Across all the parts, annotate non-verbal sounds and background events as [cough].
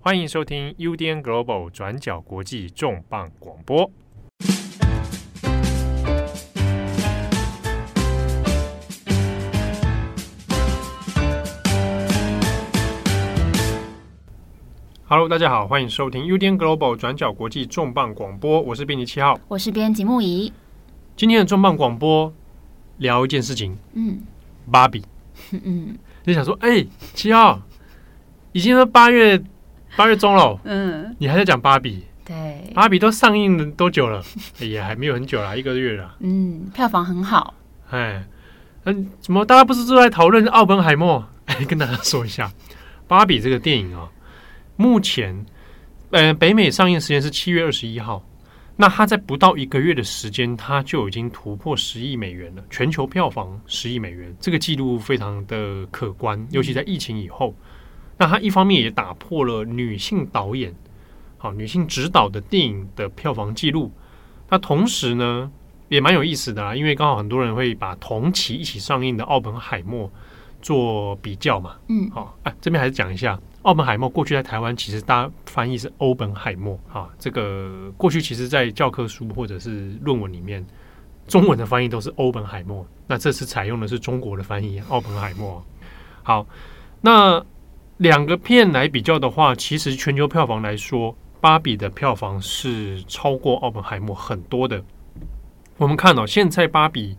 欢迎收听 UDN Global 转角国际重磅广播。Hello，大家好，欢迎收听 UDN Global 转角国际重磅广播。我是编辑七号，我是编辑木仪。今天的重磅广播聊一件事情，嗯，芭比，嗯，你想说，哎、欸，七号已经是八月。八月中了，嗯，你还在讲芭比？对，芭比都上映了多久了？[laughs] 也还没有很久啦，一个月了。嗯，票房很好。哎，嗯，怎么大家不是都在讨论奥本海默？[laughs] 哎，跟大家说一下，芭比这个电影啊、哦，目前，呃，北美上映时间是七月二十一号，那它在不到一个月的时间，它就已经突破十亿美元了，全球票房十亿美元，这个记录非常的可观，尤其在疫情以后。那它一方面也打破了女性导演、好女性指导的电影的票房记录。那同时呢，也蛮有意思的啊，因为刚好很多人会把同期一起上映的《奥本海默》做比较嘛。嗯，好，哎，这边还是讲一下，《奥本海默》过去在台湾其实大家翻译是欧本海默啊。这个过去其实在教科书或者是论文里面，中文的翻译都是欧本海默。那这次采用的是中国的翻译，奥本海默。好，那。两个片来比较的话，其实全球票房来说，芭比的票房是超过奥本海默很多的。我们看到、哦、现在芭比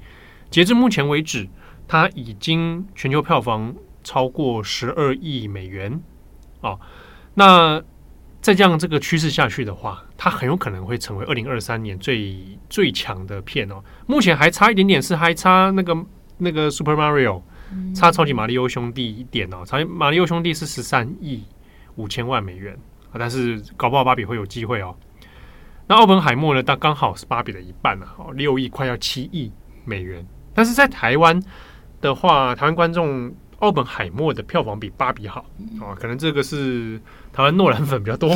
截至目前为止，它已经全球票房超过十二亿美元啊、哦。那再这样这个趋势下去的话，它很有可能会成为二零二三年最最强的片哦。目前还差一点点，是还差那个那个 Super Mario。差超级马里奥兄弟一点哦，超级马里奥兄弟是十三亿五千万美元啊，但是搞不好芭比会有机会哦。那奥本海默呢？它刚好是芭比的一半啊，哦，六亿快要七亿美元。但是在台湾的话，台湾观众奥本海默的票房比芭比好啊，可能这个是台湾诺兰粉比较多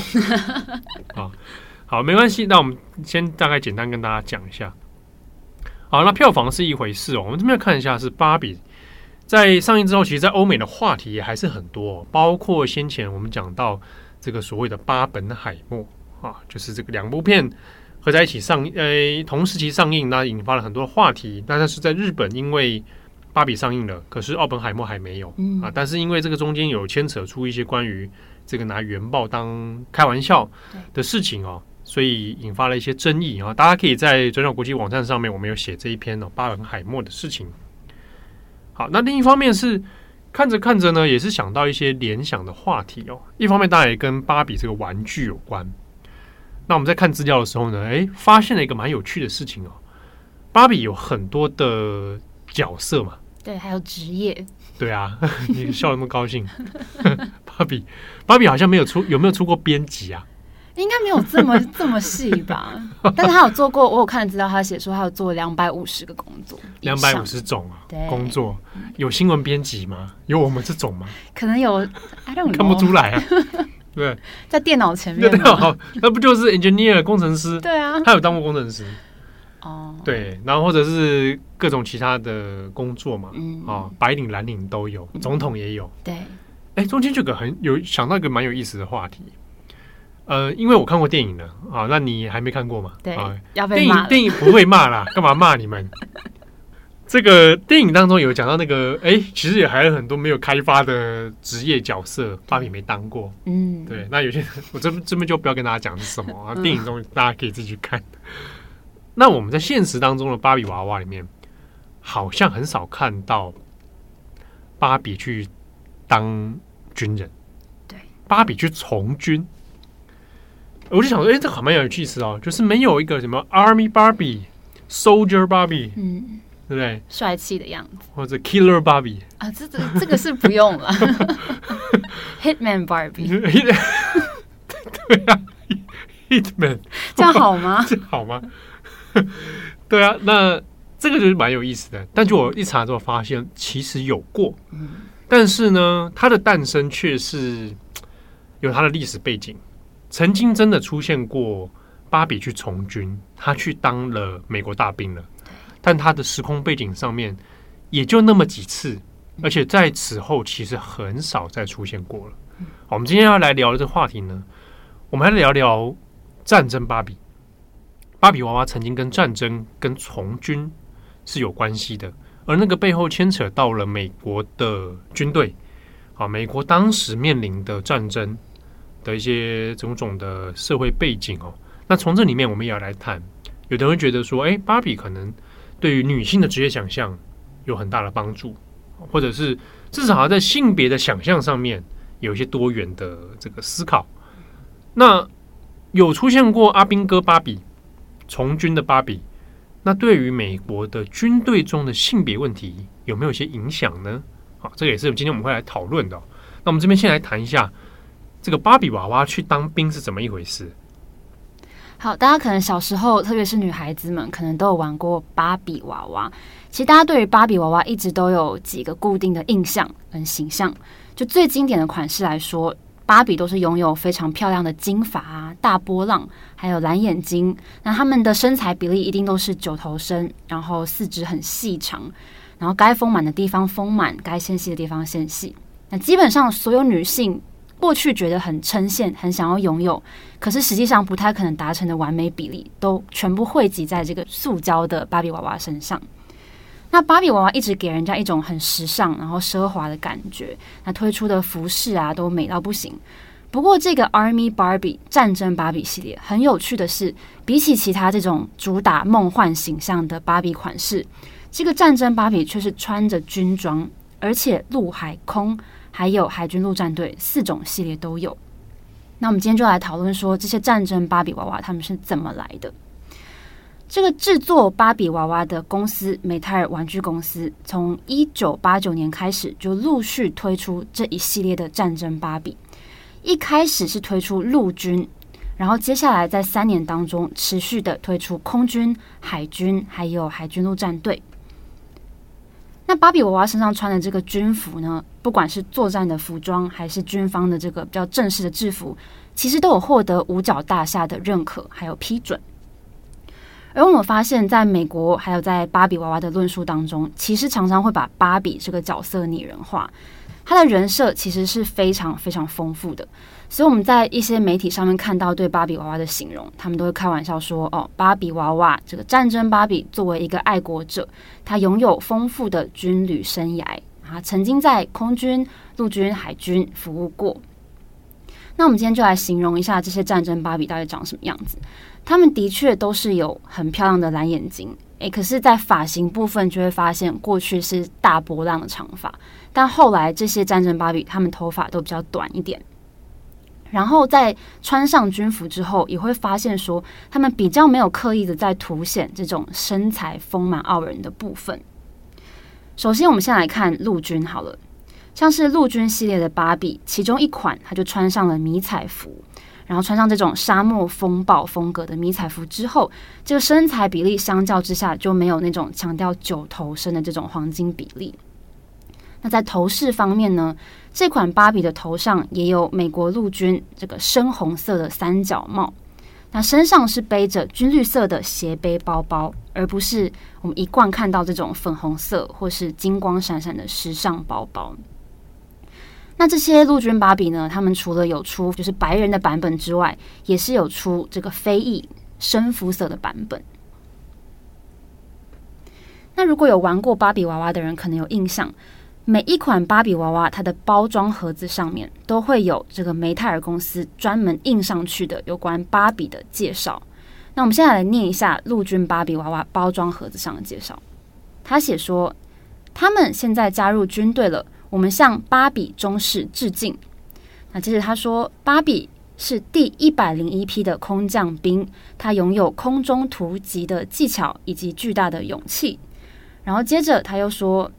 啊。[laughs] 好，没关系，那我们先大概简单跟大家讲一下。好，那票房是一回事哦，我们这边看一下是芭比。在上映之后，其实，在欧美的话题也还是很多，包括先前我们讲到这个所谓的巴本海默啊，就是这个两部片合在一起上，呃，同时期上映，那引发了很多的话题。但是在日本，因为芭比上映了，可是奥本海默还没有啊。但是因为这个中间有牵扯出一些关于这个拿原爆当开玩笑的事情哦，所以引发了一些争议啊。大家可以在转角国际网站上面，我们有写这一篇哦，巴本海默的事情。好，那另一方面是看着看着呢，也是想到一些联想的话题哦。一方面当然也跟芭比这个玩具有关。那我们在看资料的时候呢，诶，发现了一个蛮有趣的事情哦。芭比有很多的角色嘛，对，还有职业。对啊，[laughs] 你笑那么高兴。[laughs] 芭比，芭比好像没有出，有没有出过编辑啊？应该没有这么 [laughs] 这么细吧？但是他有做过，我有看资料，他写说他有做两百五十个工作，两百五十种啊，工作有新闻编辑吗？有我们这种吗？可能有，看不出来啊。[laughs] 对，在电脑前面，那不就是 engineer 工程师？对啊，他有当过工程师哦。对，然后或者是各种其他的工作嘛，啊，白领蓝领都有，总统也有。对，哎，中间这个很有想到一个蛮有意思的话题。呃，因为我看过电影的啊，那你还没看过吗？对，啊、要。电影电影不会骂啦，[laughs] 干嘛骂你们？这个电影当中有讲到那个，哎，其实也还有很多没有开发的职业角色，芭比没当过。嗯，对。那有些我这这边就不要跟大家讲是什么 [laughs] 啊，电影中大家可以自己去看。嗯、那我们在现实当中的芭比娃娃里面，好像很少看到芭比去当军人，对，芭比去从军。我就想说，哎、欸，这好蛮有意思哦，就是没有一个什么 Army Barbie、Soldier Barbie，嗯，对不对？帅气的样子，或者 Killer Barbie 啊，这这这个是不用了。[laughs] Hitman Barbie，[laughs] [laughs] 对啊，Hitman，这样好吗？这好吗？对啊，那这个就是蛮有意思的。但就我一查之后发现，其实有过，嗯、但是呢，它的诞生却是有它的历史背景。曾经真的出现过芭比去从军，她去当了美国大兵了。但她的时空背景上面也就那么几次，而且在此后其实很少再出现过了。我们今天要来聊的这个话题呢，我们还聊聊战争芭比。芭比娃娃曾经跟战争、跟从军是有关系的，而那个背后牵扯到了美国的军队。啊，美国当时面临的战争的一些种种的社会背景哦。那从这里面，我们也要来谈。有的人会觉得说，哎，芭比可能对于女性的职业想象有很大的帮助，或者是至少在性别的想象上面有一些多元的这个思考。那有出现过阿兵哥芭比、从军的芭比，那对于美国的军队中的性别问题有没有一些影响呢？好，这个也是今天我们会来讨论的。那我们这边先来谈一下这个芭比娃娃去当兵是怎么一回事。好，大家可能小时候，特别是女孩子们，可能都有玩过芭比娃娃。其实大家对于芭比娃娃一直都有几个固定的印象跟形象。就最经典的款式来说，芭比都是拥有非常漂亮的金发啊、大波浪，还有蓝眼睛。那她们的身材比例一定都是九头身，然后四肢很细长，然后该丰满的地方丰满，该纤细的地方纤细。那基本上所有女性。过去觉得很称羡，很想要拥有，可是实际上不太可能达成的完美比例，都全部汇集在这个塑胶的芭比娃娃身上。那芭比娃娃一直给人家一种很时尚，然后奢华的感觉。那推出的服饰啊，都美到不行。不过，这个 Army Barbie 战争芭比系列很有趣的是，比起其他这种主打梦幻形象的芭比款式，这个战争芭比却是穿着军装，而且陆海空。还有海军陆战队四种系列都有。那我们今天就来讨论说，这些战争芭比娃娃他们是怎么来的？这个制作芭比娃娃的公司美泰尔玩具公司，从一九八九年开始就陆续推出这一系列的战争芭比。一开始是推出陆军，然后接下来在三年当中持续的推出空军、海军，还有海军陆战队。那芭比娃娃身上穿的这个军服呢，不管是作战的服装，还是军方的这个比较正式的制服，其实都有获得五角大厦的认可还有批准。而我们发现，在美国还有在芭比娃娃的论述当中，其实常常会把芭比这个角色拟人化，她的人设其实是非常非常丰富的。所以我们在一些媒体上面看到对芭比娃娃的形容，他们都会开玩笑说：“哦，芭比娃娃这个战争芭比作为一个爱国者，他拥有丰富的军旅生涯啊，曾经在空军、陆军、海军服务过。”那我们今天就来形容一下这些战争芭比到底长什么样子。他们的确都是有很漂亮的蓝眼睛，诶，可是，在发型部分就会发现，过去是大波浪的长发，但后来这些战争芭比他们头发都比较短一点。然后在穿上军服之后，也会发现说，他们比较没有刻意的在凸显这种身材丰满傲人的部分。首先，我们先来看陆军好了，像是陆军系列的芭比，其中一款，他就穿上了迷彩服，然后穿上这种沙漠风暴风格的迷彩服之后，这个身材比例相较之下就没有那种强调九头身的这种黄金比例。那在头饰方面呢，这款芭比的头上也有美国陆军这个深红色的三角帽，那身上是背着军绿色的斜背包包，而不是我们一贯看到这种粉红色或是金光闪闪的时尚包包。那这些陆军芭比呢，他们除了有出就是白人的版本之外，也是有出这个非裔深肤色的版本。那如果有玩过芭比娃娃的人，可能有印象。每一款芭比娃娃，它的包装盒子上面都会有这个梅泰尔公司专门印上去的有关芭比的介绍。那我们现在来念一下陆军芭比娃娃包装盒子上的介绍。他写说：“他们现在加入军队了，我们向芭比中士致敬。”那接着他说：“芭比是第一百零一批的空降兵，他拥有空中突击的技巧以及巨大的勇气。”然后接着他又说。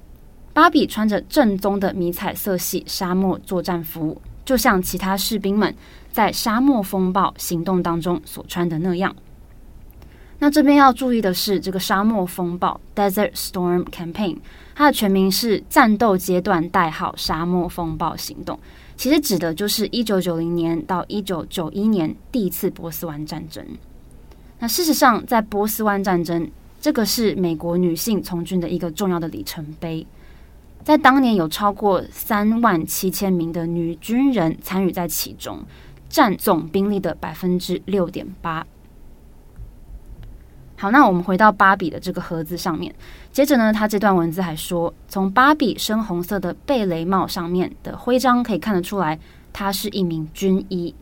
芭比穿着正宗的迷彩色系沙漠作战服，就像其他士兵们在沙漠风暴行动当中所穿的那样。那这边要注意的是，这个沙漠风暴 （Desert Storm Campaign） 它的全名是战斗阶段代号沙漠风暴行动，其实指的就是一九九零年到一九九一年第一次波斯湾战争。那事实上，在波斯湾战争，这个是美国女性从军的一个重要的里程碑。在当年有超过三万七千名的女军人参与在其中，占总兵力的百分之六点八。好，那我们回到芭比的这个盒子上面。接着呢，他这段文字还说，从芭比深红色的贝雷帽上面的徽章可以看得出来，她是一名军医。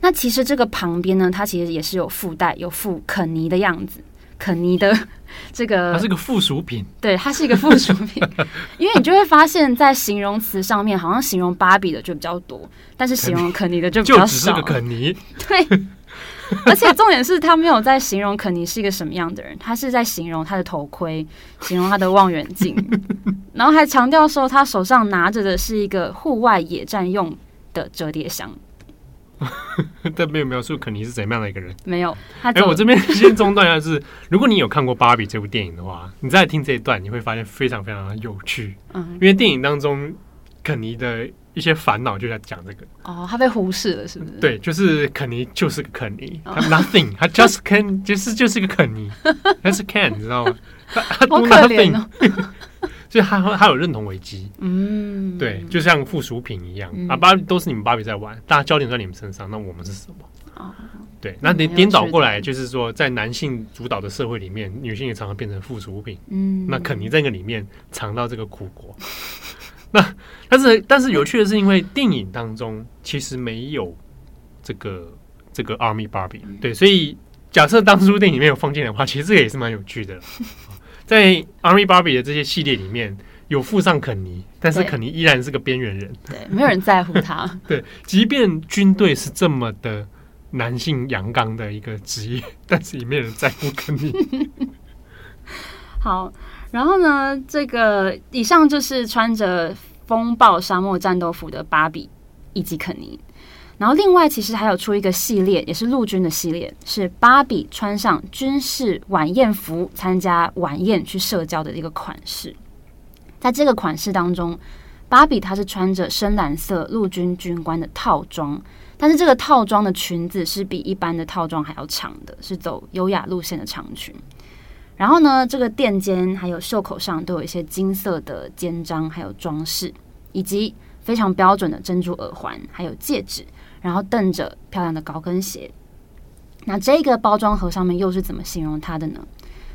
那其实这个旁边呢，它其实也是有附带有附肯尼的样子，肯尼的 [laughs] 这个，它是个附属品，对，它是一个附属品。[laughs] 因为你就会发现，在形容词上面，好像形容芭比的就比较多，但是形容肯尼的就比较少。[laughs] 就只是个肯尼，对。而且重点是他没有在形容肯尼是一个什么样的人，他是在形容他的头盔，形容他的望远镜，然后还强调说他手上拿着的是一个户外野战用的折叠箱。[laughs] 但没有描述肯尼是怎么样的一个人，没有。哎、欸，我这边 [laughs] 先中断一下，是如果你有看过《芭比》这部电影的话，你再听这一段，你会发现非常非常的有趣。嗯，因为电影当中肯尼的。一些烦恼就在讲这个哦，他被忽视了，是不是？对，就是肯尼就是个肯尼，他 nothing，他 just can，就是就是一个肯尼，他是 can，你知道吗？他 [laughs] 他 nothing，所以他他有认同危机，嗯，对，就像附属品一样。啊，芭比都是你们芭比在玩，大家焦点在你们身上，那我们是什么？对，那你颠倒过来，就是说在男性主导的社会里面，女性也常常变成附属品，嗯，那肯定在那个里面尝到这个苦果。[laughs] 那但是但是有趣的是，因为电影当中其实没有这个这个 Army Barbie，对，所以假设当初电影里面有放进来的话，其实这个也是蛮有趣的。在 Army Barbie 的这些系列里面有附上肯尼，但是肯尼依然是个边缘人，对，没有人在乎他。[laughs] 对，即便军队是这么的男性阳刚的一个职业，但是也没有人在乎肯尼。[laughs] 好。然后呢，这个以上就是穿着风暴沙漠战斗服的芭比以及肯尼。然后另外其实还有出一个系列，也是陆军的系列，是芭比穿上军事晚宴服参加晚宴去社交的一个款式。在这个款式当中，芭比她是穿着深蓝色陆军军官的套装，但是这个套装的裙子是比一般的套装还要长的，是走优雅路线的长裙。然后呢，这个垫肩还有袖口上都有一些金色的肩章，还有装饰，以及非常标准的珍珠耳环，还有戒指，然后蹬着漂亮的高跟鞋。那这个包装盒上面又是怎么形容它的呢？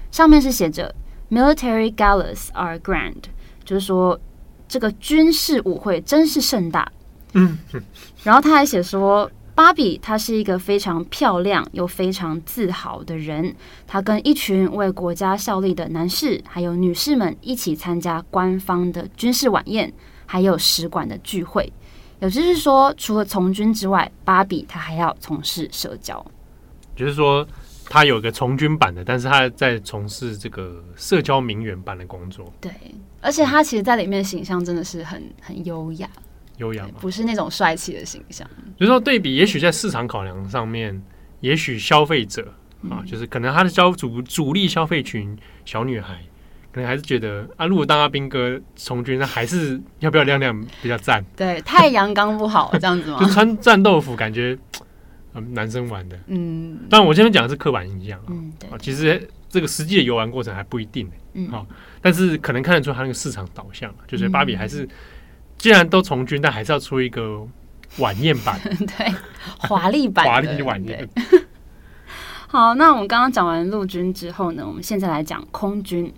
上面是写着 “Military galas are grand”，就是说这个军事舞会真是盛大。嗯，[laughs] 然后他还写说。芭比她是一个非常漂亮又非常自豪的人，她跟一群为国家效力的男士还有女士们一起参加官方的军事晚宴，还有使馆的聚会。也就是说，除了从军之外，芭比她还要从事社交。就是说，她有一个从军版的，但是她在从事这个社交名媛版的工作。对，而且她其实在里面形象真的是很很优雅。优雅？不是那种帅气的形象。就是说，对比，也许在市场考量上面，也许消费者、嗯、啊，就是可能她的消主主力消费群小女孩，可能还是觉得啊，如果当阿兵哥从军，那还是要不要亮亮比较赞。对，太阳刚不好这样子吗？[laughs] 就穿战斗服，感觉、嗯、男生玩的。嗯。但我这边讲的是刻板印象啊。嗯，对。其实这个实际的游玩过程还不一定、欸、嗯。好，但是可能看得出他那个市场导向，就是芭比还是。既然都从军，但还是要出一个晚宴版，[laughs] 对，华丽版，华丽晚宴。[laughs] 好，那我们刚刚讲完陆军之后呢，我们现在来讲空军。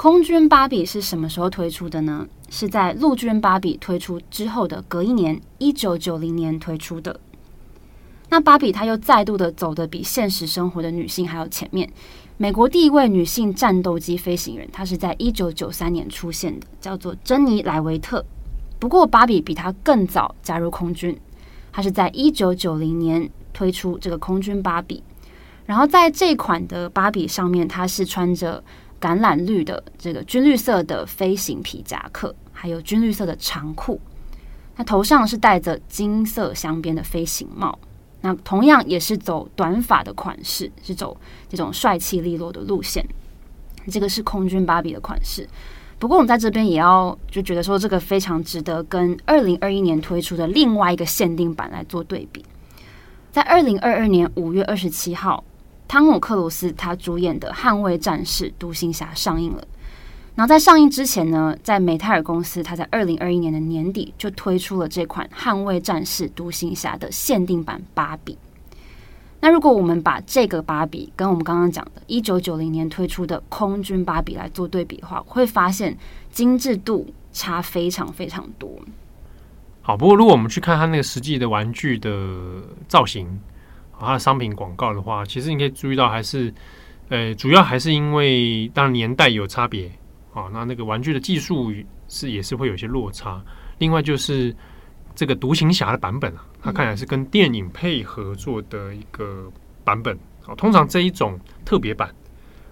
空军芭比是什么时候推出的呢？是在陆军芭比推出之后的隔一年，一九九零年推出的。那芭比她又再度的走得比现实生活的女性还要前面。美国第一位女性战斗机飞行员，她是在一九九三年出现的，叫做珍妮莱维特。不过，芭比比她更早加入空军，她是在一九九零年推出这个空军芭比。然后在这款的芭比上面，她是穿着橄榄绿的这个军绿色的飞行皮夹克，还有军绿色的长裤。她头上是戴着金色镶边的飞行帽。那同样也是走短发的款式，是走这种帅气利落的路线。这个是空军芭比的款式。不过，我们在这边也要就觉得说，这个非常值得跟二零二一年推出的另外一个限定版来做对比。在二零二二年五月二十七号，汤姆克鲁斯他主演的《捍卫战士：独行侠》上映了。然后在上映之前呢，在美泰尔公司，他在二零二一年的年底就推出了这款《捍卫战士：独行侠》的限定版芭比。那如果我们把这个芭比跟我们刚刚讲的一九九零年推出的空军芭比来做对比的话，会发现精致度差非常非常多。好，不过如果我们去看它那个实际的玩具的造型，它的商品广告的话，其实你可以注意到，还是呃，主要还是因为当然年代有差别。啊，那那个玩具的技术是也是会有些落差。另外就是这个独行侠的版本啊，它看起来是跟电影配合做的一个版本。啊，通常这一种特别版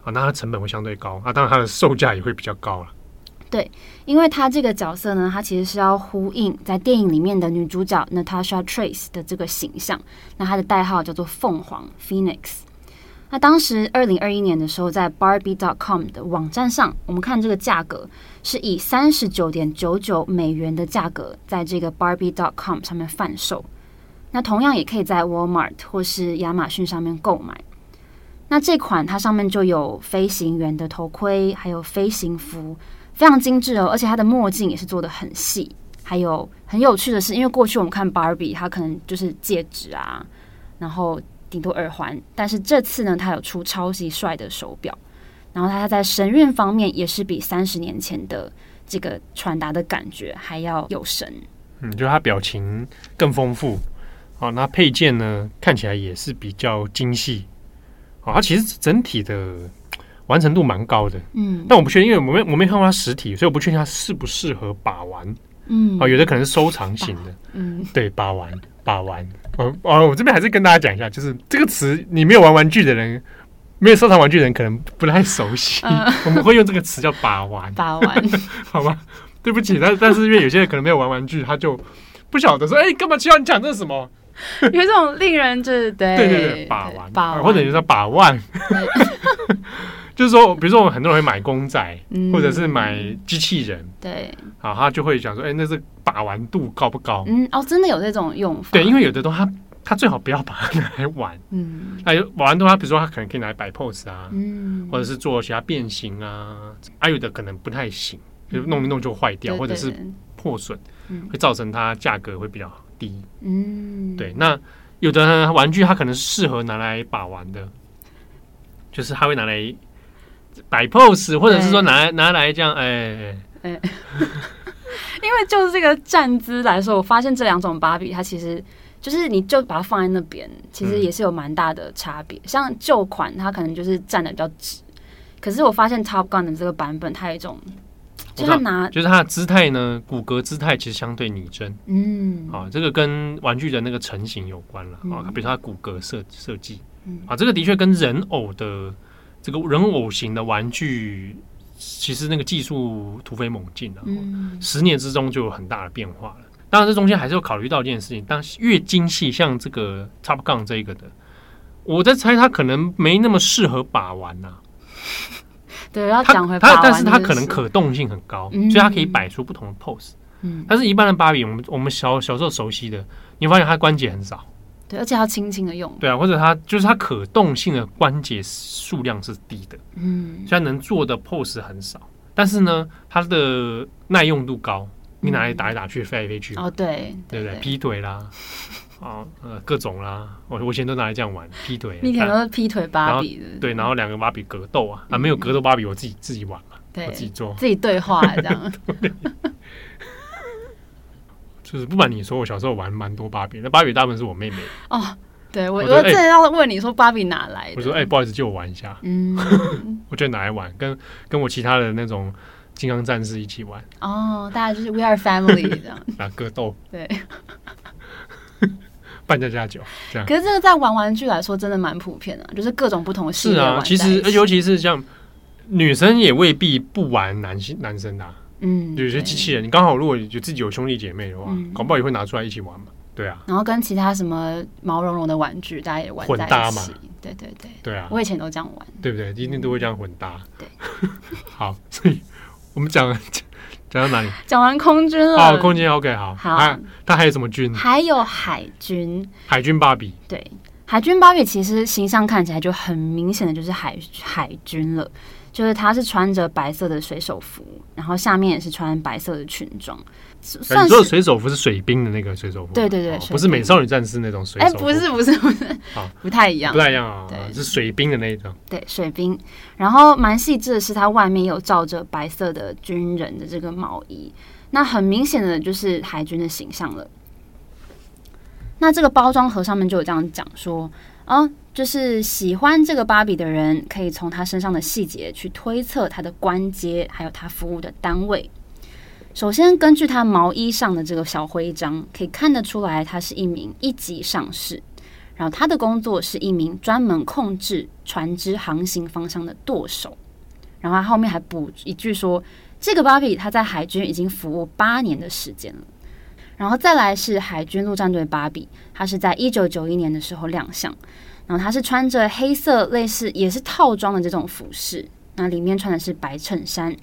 啊，那它成本会相对高啊，当然它的售价也会比较高了。对，因为它这个角色呢，它其实是要呼应在电影里面的女主角 Natasha Trace 的这个形象。那它的代号叫做凤凰 Phoenix。那当时二零二一年的时候，在 Barbie.com 的网站上，我们看这个价格是以三十九点九九美元的价格，在这个 Barbie.com 上面贩售。那同样也可以在 Walmart 或是亚马逊上面购买。那这款它上面就有飞行员的头盔，还有飞行服，非常精致哦，而且它的墨镜也是做得很细。还有很有趣的是，因为过去我们看 Barbie，它可能就是戒指啊，然后。顶多耳环，但是这次呢，它有出超级帅的手表，然后它在神韵方面也是比三十年前的这个传达的感觉还要有神。嗯，就它表情更丰富，哦，那配件呢看起来也是比较精细，哦，它其实整体的完成度蛮高的，嗯，但我不确定，因为我没我没看过它实体，所以我不确定它适不适合把玩，嗯，啊，有的可能是收藏型的，嗯，对，把玩。把玩，哦哦，我这边还是跟大家讲一下，就是这个词，你没有玩玩具的人，没有收藏玩具的人，可能不太熟悉。呃、[laughs] 我们会用这个词叫把玩，[laughs] 把玩，[laughs] 好吧？对不起，但但是因为有些人可能没有玩玩具，他就不晓得说，哎、欸，干嘛需要你讲这是什么？有这种令人就是对对对对把玩，把玩，或者你说把玩。就是说，比如说，我们很多人会买公仔，嗯、或者是买机器人，对，好，他就会想说，哎、欸，那是把玩度高不高？嗯，哦，真的有这种用法。对，因为有的东西他他最好不要把它拿来玩，[laughs] 嗯，那有玩的话，比如说他可能可以拿来摆 pose 啊，嗯，或者是做其他变形啊，还、啊、有的可能不太行，就弄一弄就坏掉，嗯、或者是破损，嗯、会造成它价格会比较低，嗯，对。那有的玩具它可能是适合拿来把玩的，就是它会拿来。摆 pose，或者是说拿来拿来这样，哎哎，哎 [laughs] 因为就是这个站姿来说，我发现这两种芭比，它其实就是你就把它放在那边，其实也是有蛮大的差别。嗯、像旧款，它可能就是站的比较直，可是我发现 Top Gun 的这个版本，它有一种，就是它拿，就是它的姿态呢，骨骼姿态其实相对拟真，嗯，啊，这个跟玩具的那个成型有关了啊，嗯、比如说它骨骼设设计，嗯、啊，这个的确跟人偶的。这个人偶型的玩具，其实那个技术突飞猛进的，嗯、十年之中就有很大的变化了。当然，这中间还是要考虑到一件事情，当越精细，像这个 Top Gun 这个的，我在猜它可能没那么适合把玩呐、啊。对，要讲回把玩，但是它可能可动性很高，嗯、所以它可以摆出不同的 pose。嗯，但是一般的芭比，我们我们小小时候熟悉的，你会发现它关节很少。对，而且要轻轻的用。对啊，或者它就是它可动性的关节数量是低的，嗯，虽然能做的 pose 很少，但是呢，它的耐用度高，你拿来打来打去，飞来飞去。哦，对，对不对？劈腿啦，哦，呃，各种啦，我我以前都拿来这样玩，劈腿。你以前都是劈腿芭比的。对，然后两个芭比格斗啊，啊，没有格斗芭比，我自己自己玩嘛，对，我自己做，自己对话这样。[laughs] 就是不瞒你说，我小时候玩蛮多芭比，那芭比大部分是我妹妹哦。对，我我正要问你说芭比哪来的？我说哎，不好意思，借我玩一下。嗯，[laughs] 我觉得拿来玩，跟跟我其他的那种金刚战士一起玩。哦，大家就是 We Are Family 这样。[laughs] 啊，格斗。对。半价加酒这样。可是这个在玩玩具来说，真的蛮普遍的，就是各种不同的系列。是啊，其实尤其是像女生也未必不玩男性男生的。嗯，有些机器人，你刚好如果就自己有兄弟姐妹的话，嗯、搞不好也会拿出来一起玩嘛。对啊，然后跟其他什么毛茸茸的玩具，大家也玩。混搭嘛。对对对。对啊，我以前都这样玩，对不对？一定都会这样混搭。嗯、对。[laughs] 好，所以我们讲 [laughs] 讲到哪里？讲完空军了。哦，空军 OK，好。好。它还有什么军？还有海军。海军芭比。对。海军芭比其实形象看起来就很明显的就是海海军了，就是他是穿着白色的水手服，然后下面也是穿白色的裙装。算是水手服是水兵的那个水手服，对对对，不是美少女战士那种水手服，哎，不是不是不是，好，不太一样，不太一样啊，对是水兵的那一种，对，水兵。然后蛮细致的是，它外面有罩着白色的军人的这个毛衣，那很明显的就是海军的形象了。那这个包装盒上面就有这样讲说，啊，就是喜欢这个芭比的人，可以从他身上的细节去推测他的官阶，还有他服务的单位。首先，根据他毛衣上的这个小徽章，可以看得出来，他是一名一级上士。然后，他的工作是一名专门控制船只航行方向的舵手。然后，他后面还补一句说，这个芭比他在海军已经服务八年的时间了。然后再来是海军陆战队芭比，它是在一九九一年的时候亮相。然后，它是穿着黑色类似也是套装的这种服饰，那里面穿的是白衬衫。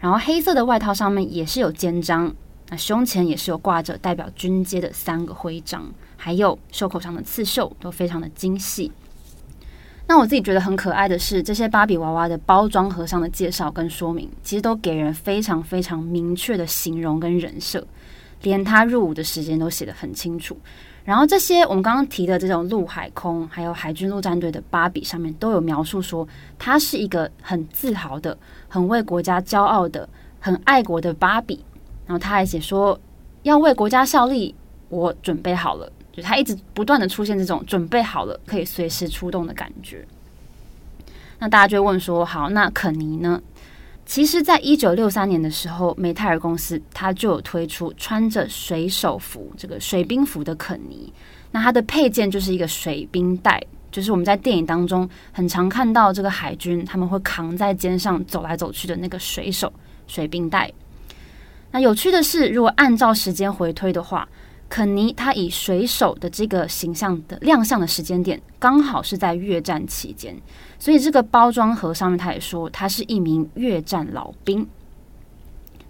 然后黑色的外套上面也是有肩章，那胸前也是有挂着代表军阶的三个徽章，还有袖口上的刺绣都非常的精细。那我自己觉得很可爱的是，这些芭比娃娃的包装盒上的介绍跟说明，其实都给人非常非常明确的形容跟人设，连他入伍的时间都写得很清楚。然后这些我们刚刚提的这种陆海空，还有海军陆战队的芭比上面都有描述说，他是一个很自豪的、很为国家骄傲的、很爱国的芭比。然后他还写说，要为国家效力，我准备好了。就他一直不断的出现这种准备好了，可以随时出动的感觉。那大家就会问说，好，那肯尼呢？其实，在一九六三年的时候，美泰尔公司它就有推出穿着水手服、这个水兵服的肯尼。那它的配件就是一个水兵袋，就是我们在电影当中很常看到这个海军他们会扛在肩上走来走去的那个水手水兵袋。那有趣的是，如果按照时间回推的话，肯尼他以水手的这个形象的亮相的时间点，刚好是在越战期间。所以这个包装盒上面，他也说他是一名越战老兵。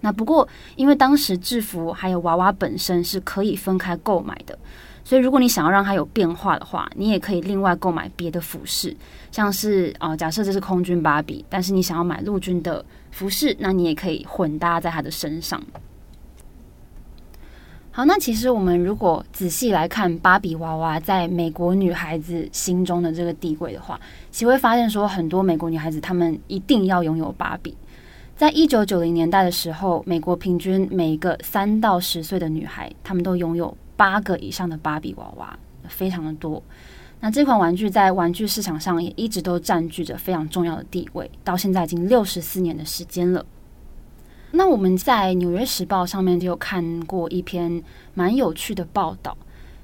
那不过，因为当时制服还有娃娃本身是可以分开购买的，所以如果你想要让它有变化的话，你也可以另外购买别的服饰，像是啊、假设这是空军芭比，但是你想要买陆军的服饰，那你也可以混搭在他的身上。好，那其实我们如果仔细来看芭比娃娃在美国女孩子心中的这个地位的话，其实会发现说，很多美国女孩子她们一定要拥有芭比。在一九九零年代的时候，美国平均每个三到十岁的女孩，她们都拥有八个以上的芭比娃娃，非常的多。那这款玩具在玩具市场上也一直都占据着非常重要的地位，到现在已经六十四年的时间了。那我们在《纽约时报》上面就有看过一篇蛮有趣的报道，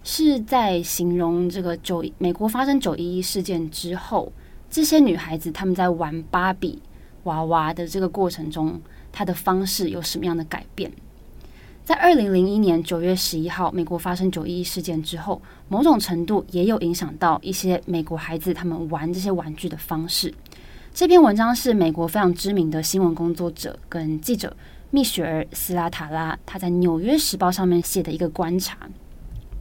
是在形容这个九美国发生九一一事件之后，这些女孩子她们在玩芭比娃娃的这个过程中，她的方式有什么样的改变？在二零零一年九月十一号，美国发生九一一事件之后，某种程度也有影响到一些美国孩子他们玩这些玩具的方式。这篇文章是美国非常知名的新闻工作者跟记者蜜雪儿·斯拉塔拉他在《纽约时报》上面写的一个观察。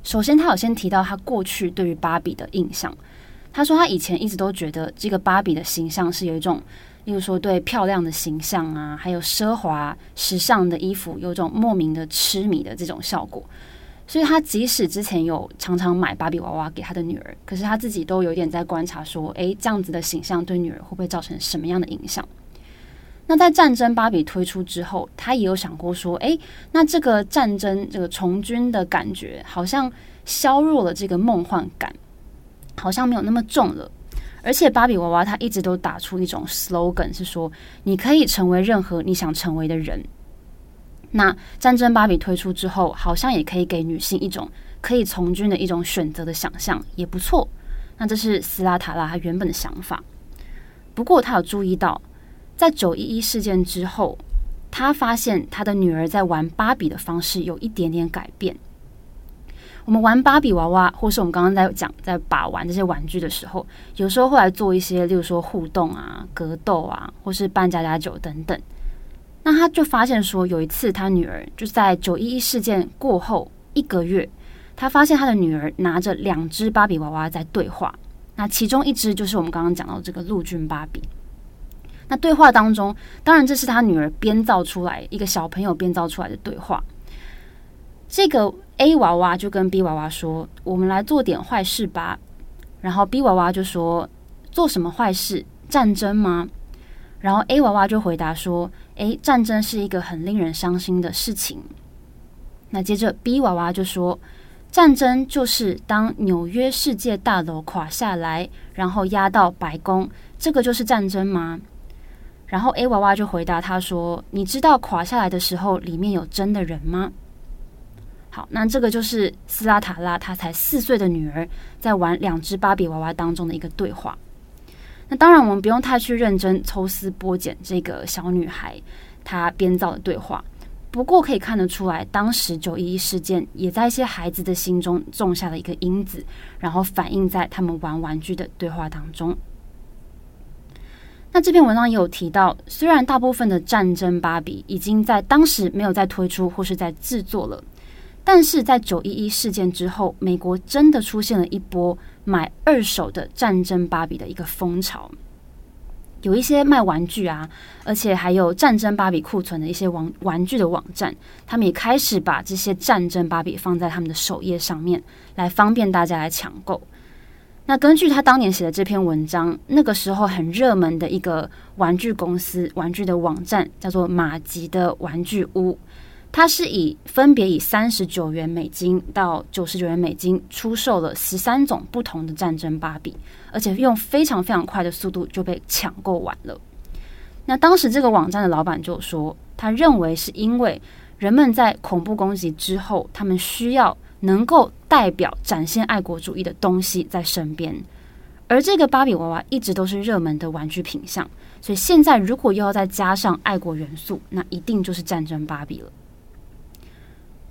首先，他有先提到他过去对于芭比的印象。他说他以前一直都觉得这个芭比的形象是有一种，例如说对漂亮的形象啊，还有奢华时尚的衣服有种莫名的痴迷的这种效果。所以他即使之前有常常买芭比娃娃给他的女儿，可是他自己都有点在观察说，诶，这样子的形象对女儿会不会造成什么样的影响？那在战争芭比推出之后，他也有想过说，诶，那这个战争这个从军的感觉好像削弱了这个梦幻感，好像没有那么重了。而且芭比娃娃它一直都打出一种 slogan，是说你可以成为任何你想成为的人。那战争芭比推出之后，好像也可以给女性一种可以从军的一种选择的想象，也不错。那这是斯拉塔拉他原本的想法。不过他有注意到，在九一一事件之后，他发现他的女儿在玩芭比的方式有一点点改变。我们玩芭比娃娃，或是我们刚刚在讲在把玩这些玩具的时候，有时候会来做一些，例如说互动啊、格斗啊，或是扮家家酒等等。那他就发现说，有一次他女儿就在九一一事件过后一个月，他发现他的女儿拿着两只芭比娃娃在对话。那其中一只就是我们刚刚讲到这个陆军芭比。那对话当中，当然这是他女儿编造出来，一个小朋友编造出来的对话。这个 A 娃娃就跟 B 娃娃说：“我们来做点坏事吧。”然后 B 娃娃就说：“做什么坏事？战争吗？”然后 A 娃娃就回答说：“诶，战争是一个很令人伤心的事情。”那接着 B 娃娃就说：“战争就是当纽约世界大楼垮下来，然后压到白宫，这个就是战争吗？”然后 A 娃娃就回答他说：“你知道垮下来的时候里面有真的人吗？”好，那这个就是斯拉塔拉他才四岁的女儿在玩两只芭比娃娃当中的一个对话。那当然，我们不用太去认真抽丝剥茧这个小女孩她编造的对话。不过可以看得出来，当时九一一事件也在一些孩子的心中种下了一个因子，然后反映在他们玩玩具的对话当中。那这篇文章也有提到，虽然大部分的战争芭比已经在当时没有再推出或是在制作了，但是在九一一事件之后，美国真的出现了一波买二手的战争芭比的一个风潮。有一些卖玩具啊，而且还有战争芭比库存的一些玩玩具的网站，他们也开始把这些战争芭比放在他们的首页上面，来方便大家来抢购。那根据他当年写的这篇文章，那个时候很热门的一个玩具公司玩具的网站叫做马吉的玩具屋。它是以分别以三十九元美金到九十九元美金出售了十三种不同的战争芭比，而且用非常非常快的速度就被抢购完了。那当时这个网站的老板就说，他认为是因为人们在恐怖攻击之后，他们需要能够代表展现爱国主义的东西在身边，而这个芭比娃娃一直都是热门的玩具品项，所以现在如果又要再加上爱国元素，那一定就是战争芭比了。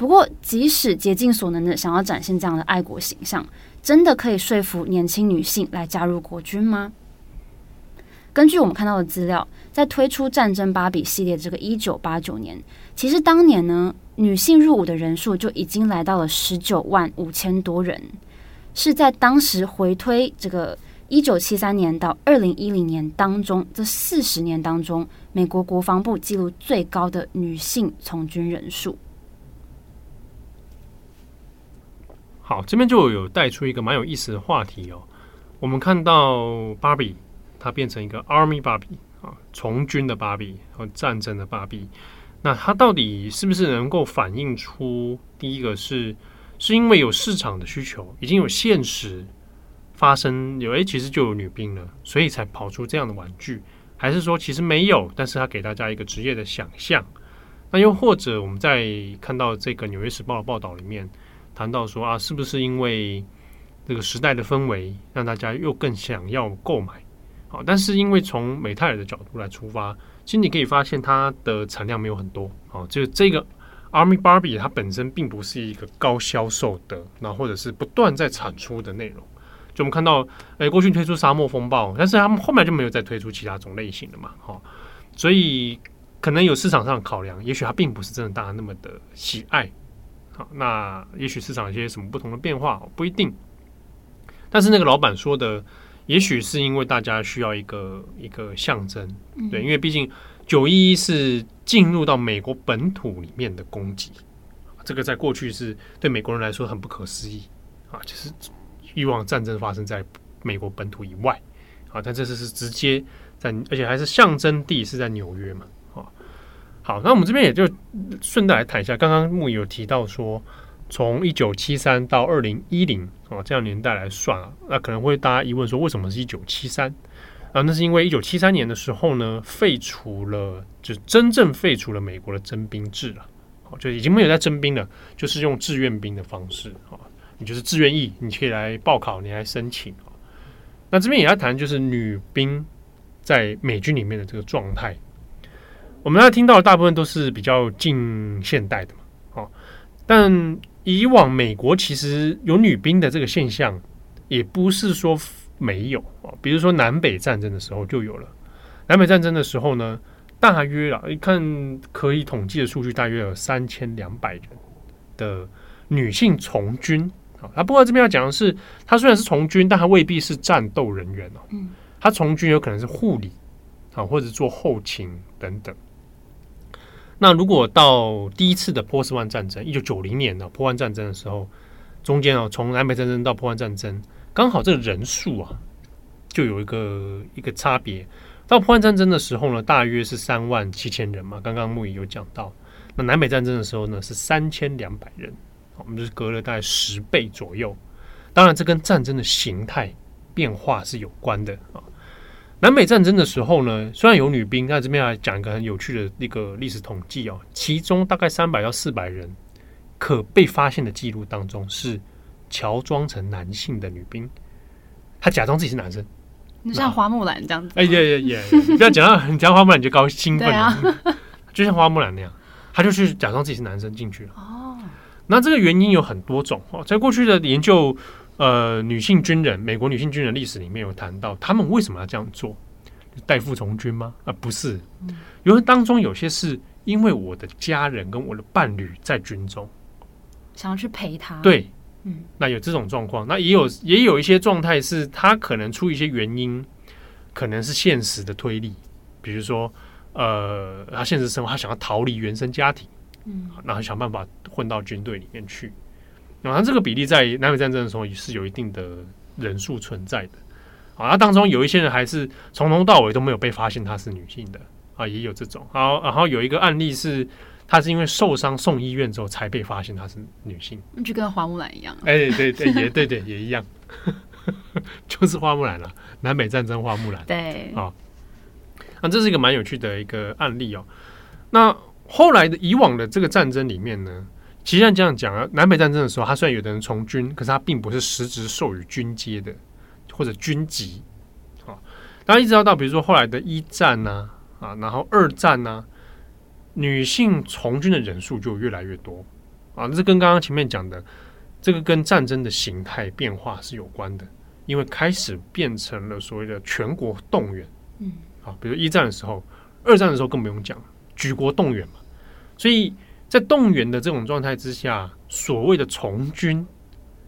不过，即使竭尽所能的想要展现这样的爱国形象，真的可以说服年轻女性来加入国军吗？根据我们看到的资料，在推出战争芭比系列这个一九八九年，其实当年呢，女性入伍的人数就已经来到了十九万五千多人，是在当时回推这个一九七三年到二零一零年当中这四十年当中，美国国防部记录最高的女性从军人数。好，这边就有带出一个蛮有意思的话题哦。我们看到芭比，它变成一个 Army 芭比啊，从军的芭比和战争的芭比。那它到底是不是能够反映出第一个是是因为有市场的需求，已经有现实发生有诶，其实就有女兵了，所以才跑出这样的玩具，还是说其实没有，但是它给大家一个职业的想象？那又或者我们在看到这个《纽约时报》的报道里面。谈到说啊，是不是因为这个时代的氛围，让大家又更想要购买？好，但是因为从美泰尔的角度来出发，其实你可以发现它的产量没有很多。好，就这个 Army Barbie 它本身并不是一个高销售的，那或者是不断在产出的内容。就我们看到，哎，过去推出沙漠风暴，但是他们后面就没有再推出其他种类型的嘛。好，所以可能有市场上考量，也许它并不是真的大家那么的喜爱。好，那也许市场一些什么不同的变化，不一定。但是那个老板说的，也许是因为大家需要一个一个象征，对，因为毕竟九一一是进入到美国本土里面的攻击，这个在过去是对美国人来说很不可思议啊，就是欲望战争发生在美国本土以外啊，但这次是直接在，而且还是象征地是在纽约嘛。好，那我们这边也就顺带来谈一下，刚刚牧有提到说，从一九七三到二零一零啊这样年代来算啊，那可能会大家疑问说，为什么是一九七三啊？那是因为一九七三年的时候呢，废除了，就真正废除了美国的征兵制了，好，就已经没有在征兵了，就是用志愿兵的方式啊，你就是志愿役，你可以来报考，你来申请啊。那这边也要谈，就是女兵在美军里面的这个状态。我们要听到的大部分都是比较近现代的嘛，哦，但以往美国其实有女兵的这个现象，也不是说没有啊。比如说南北战争的时候就有了。南北战争的时候呢，大约啊，一看可以统计的数据，大约有三千两百人的女性从军啊。他不过这边要讲的是，她虽然是从军，但她未必是战斗人员哦。嗯，他从军有可能是护理啊，或者做后勤等等。那如果到第一次的波斯湾战争，一九九零年的波湾战争的时候，中间哦，从南北战争到波湾战争，刚好这个人数啊，就有一个一个差别。到波湾战争的时候呢，大约是三万七千人嘛。刚刚牧宜有讲到，那南北战争的时候呢，是三千两百人，我们就是隔了大概十倍左右。当然，这跟战争的形态变化是有关的啊。南北战争的时候呢，虽然有女兵，但这边来讲一个很有趣的一个历史统计哦，其中大概三百到四百人可被发现的记录当中是乔装成男性的女兵，她假装自己是男生。你像花木兰这样子，哎呀呀呀！你不要讲到你讲到花木兰你就高兴奋了，啊、就像花木兰那样，他就去假装自己是男生进去了。哦，那这个原因有很多种哦，在过去的研究，呃，女性军人，美国女性军人历史里面有谈到，他们为什么要这样做？代父从军吗？啊，不是，因为当中有些是因为我的家人跟我的伴侣在军中，想要去陪他。对。嗯，那有这种状况，那也有也有一些状态是他可能出一些原因，可能是现实的推力，比如说，呃，他现实生活他想要逃离原生家庭，嗯，然后想办法混到军队里面去，然后这个比例在南北战争的时候也是有一定的人数存在的，啊，那当中有一些人还是从头到尾都没有被发现她是女性的，啊，也有这种，好，然后有一个案例是。她是因为受伤送医院之后才被发现她是女性，就跟花木兰一样。哎，对对也对对也一样，[laughs] 就是花木兰了。南北战争花木兰，对啊，那这是一个蛮有趣的一个案例哦。那后来的以往的这个战争里面呢，其实像这样讲啊，南北战争的时候，他虽然有的人从军，可是他并不是实质授予军阶的或者军级。啊，当然一直到到比如说后来的一战呢，啊，然后二战呢。女性从军的人数就越来越多啊，这跟刚刚前面讲的这个跟战争的形态变化是有关的，因为开始变成了所谓的全国动员，嗯，啊，比如一战的时候，二战的时候更不用讲，举国动员嘛，所以在动员的这种状态之下，所谓的从军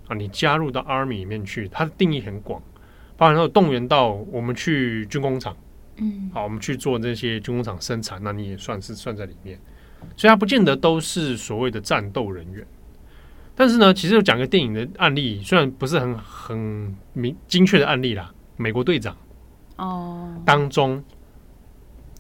啊，你加入到 Army 里面去，它的定义很广，包含说动员到我们去军工厂。嗯，好，我们去做这些军工厂生产，那你也算是算在里面，所以它不见得都是所谓的战斗人员。但是呢，其实就讲个电影的案例，虽然不是很很明精确的案例啦，美国队长哦当中，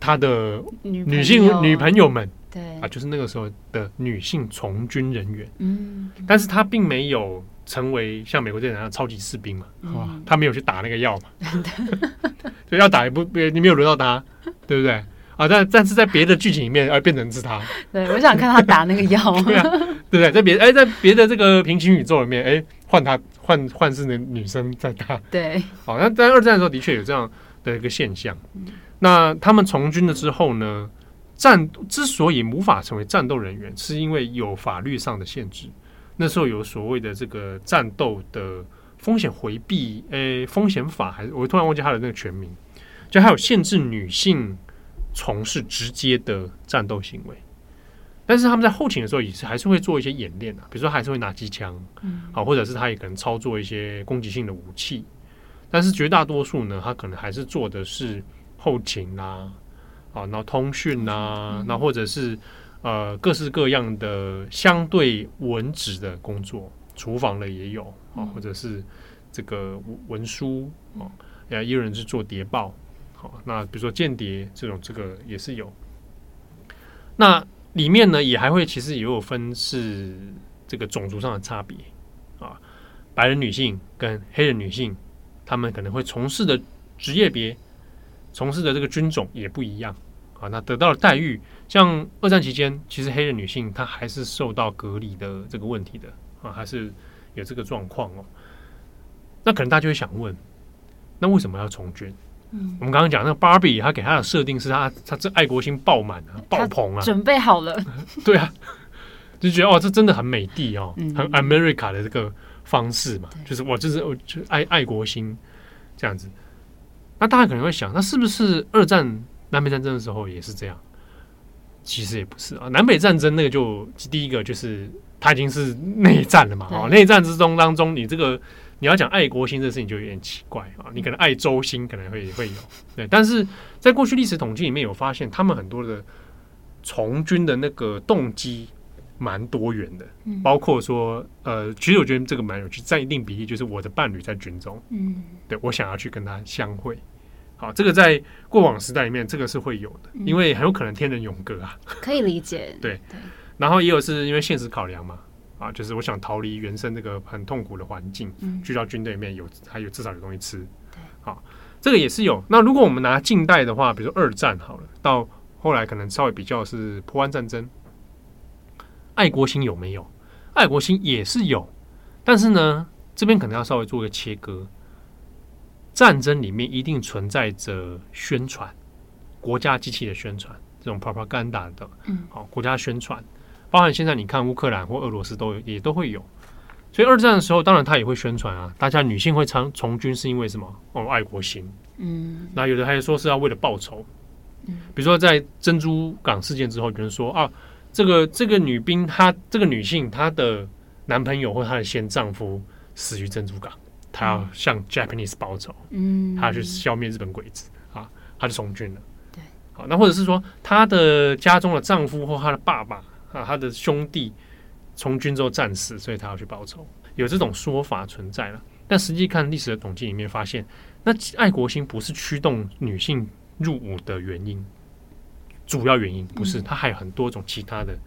他的女性女朋友们，对啊，就是那个时候的女性从军人员，嗯，但是她并没有。成为像美国队长那样超级士兵嘛？哇，她没有去打那个药嘛？[laughs] 所以要打也不，你没有轮到她，对不对？啊，但但是在别的剧情里面，而变成是他。[laughs] 对，我想看他打那个药。[laughs] 对啊，对不对？在别哎，在别的这个平行宇宙里面，哎，换他换换是那女生在打。对，好，那在二战的时候的确有这样的一个现象。那他们从军了之后呢，战之所以无法成为战斗人员，是因为有法律上的限制。那时候有所谓的这个战斗的风险回避，诶，风险法还是我突然忘记它的那个全名，就还有限制女性从事直接的战斗行为。但是他们在后勤的时候也是还是会做一些演练啊，比如说还是会拿机枪，好，或者是他也可能操作一些攻击性的武器。但是绝大多数呢，他可能还是做的是后勤啊，啊，然后通讯啊，那或者是。呃，各式各样的相对文职的工作，厨房的也有啊，或者是这个文书啊，也有人是做谍报，好，那比如说间谍这种，这个也是有。那里面呢，也还会其实也有分是这个种族上的差别啊，白人女性跟黑人女性，她们可能会从事的职业别、从事的这个军种也不一样。啊，那得到的待遇，像二战期间，其实黑人女性她还是受到隔离的这个问题的啊，还是有这个状况哦。那可能大家就会想问，那为什么要从军？嗯，我们刚刚讲那个芭比，她给她的设定是她她这爱国心爆满啊，爆棚啊，准备好了。[laughs] 对啊，就觉得哦，这真的很美帝哦，很 America 的这个方式嘛，就是我就是我就爱爱国心这样子。那大家可能会想，那是不是二战？南北战争的时候也是这样，其实也不是啊。南北战争那个就第一个就是它已经是内战了嘛。哦，内战之中当中，你这个你要讲爱国心这个事情就有点奇怪啊。你可能爱州心可能会会有对，但是在过去历史统计里面有发现，他们很多的从军的那个动机蛮多元的，包括说呃，其实我觉得这个蛮有趣，占一定比例就是我的伴侣在军中，嗯，对我想要去跟他相会。好，这个在过往时代里面，这个是会有的，因为很有可能天人永隔啊，可以理解。[laughs] 对对，然后也有是因为现实考量嘛，啊，就是我想逃离原生这个很痛苦的环境，去到军队里面有还有至少有东西吃。对，好，这个也是有。那如果我们拿近代的话，比如说二战好了，到后来可能稍微比较是波湾战争，爱国心有没有？爱国心也是有，但是呢，这边可能要稍微做一个切割。战争里面一定存在着宣传，国家机器的宣传，这种 propaganda 的，嗯，好，国家宣传，包含现在你看乌克兰或俄罗斯都有，也都会有。所以二战的时候，当然他也会宣传啊，大家女性会参从军是因为什么？哦，爱国心，嗯，那有的还说是要为了报仇，嗯，比如说在珍珠港事件之后，有人说啊，这个这个女兵她这个女性她的男朋友或她的先丈夫死于珍珠港。他要向 Japanese 报仇，嗯，他要去消灭日本鬼子啊，他就从军了。对，好，那或者是说，他的家中的丈夫或他的爸爸啊，他的兄弟从军之后战死，所以他要去报仇，有这种说法存在了。但实际看历史的统计里面发现，那爱国心不是驱动女性入伍的原因，主要原因不是，他还有很多种其他的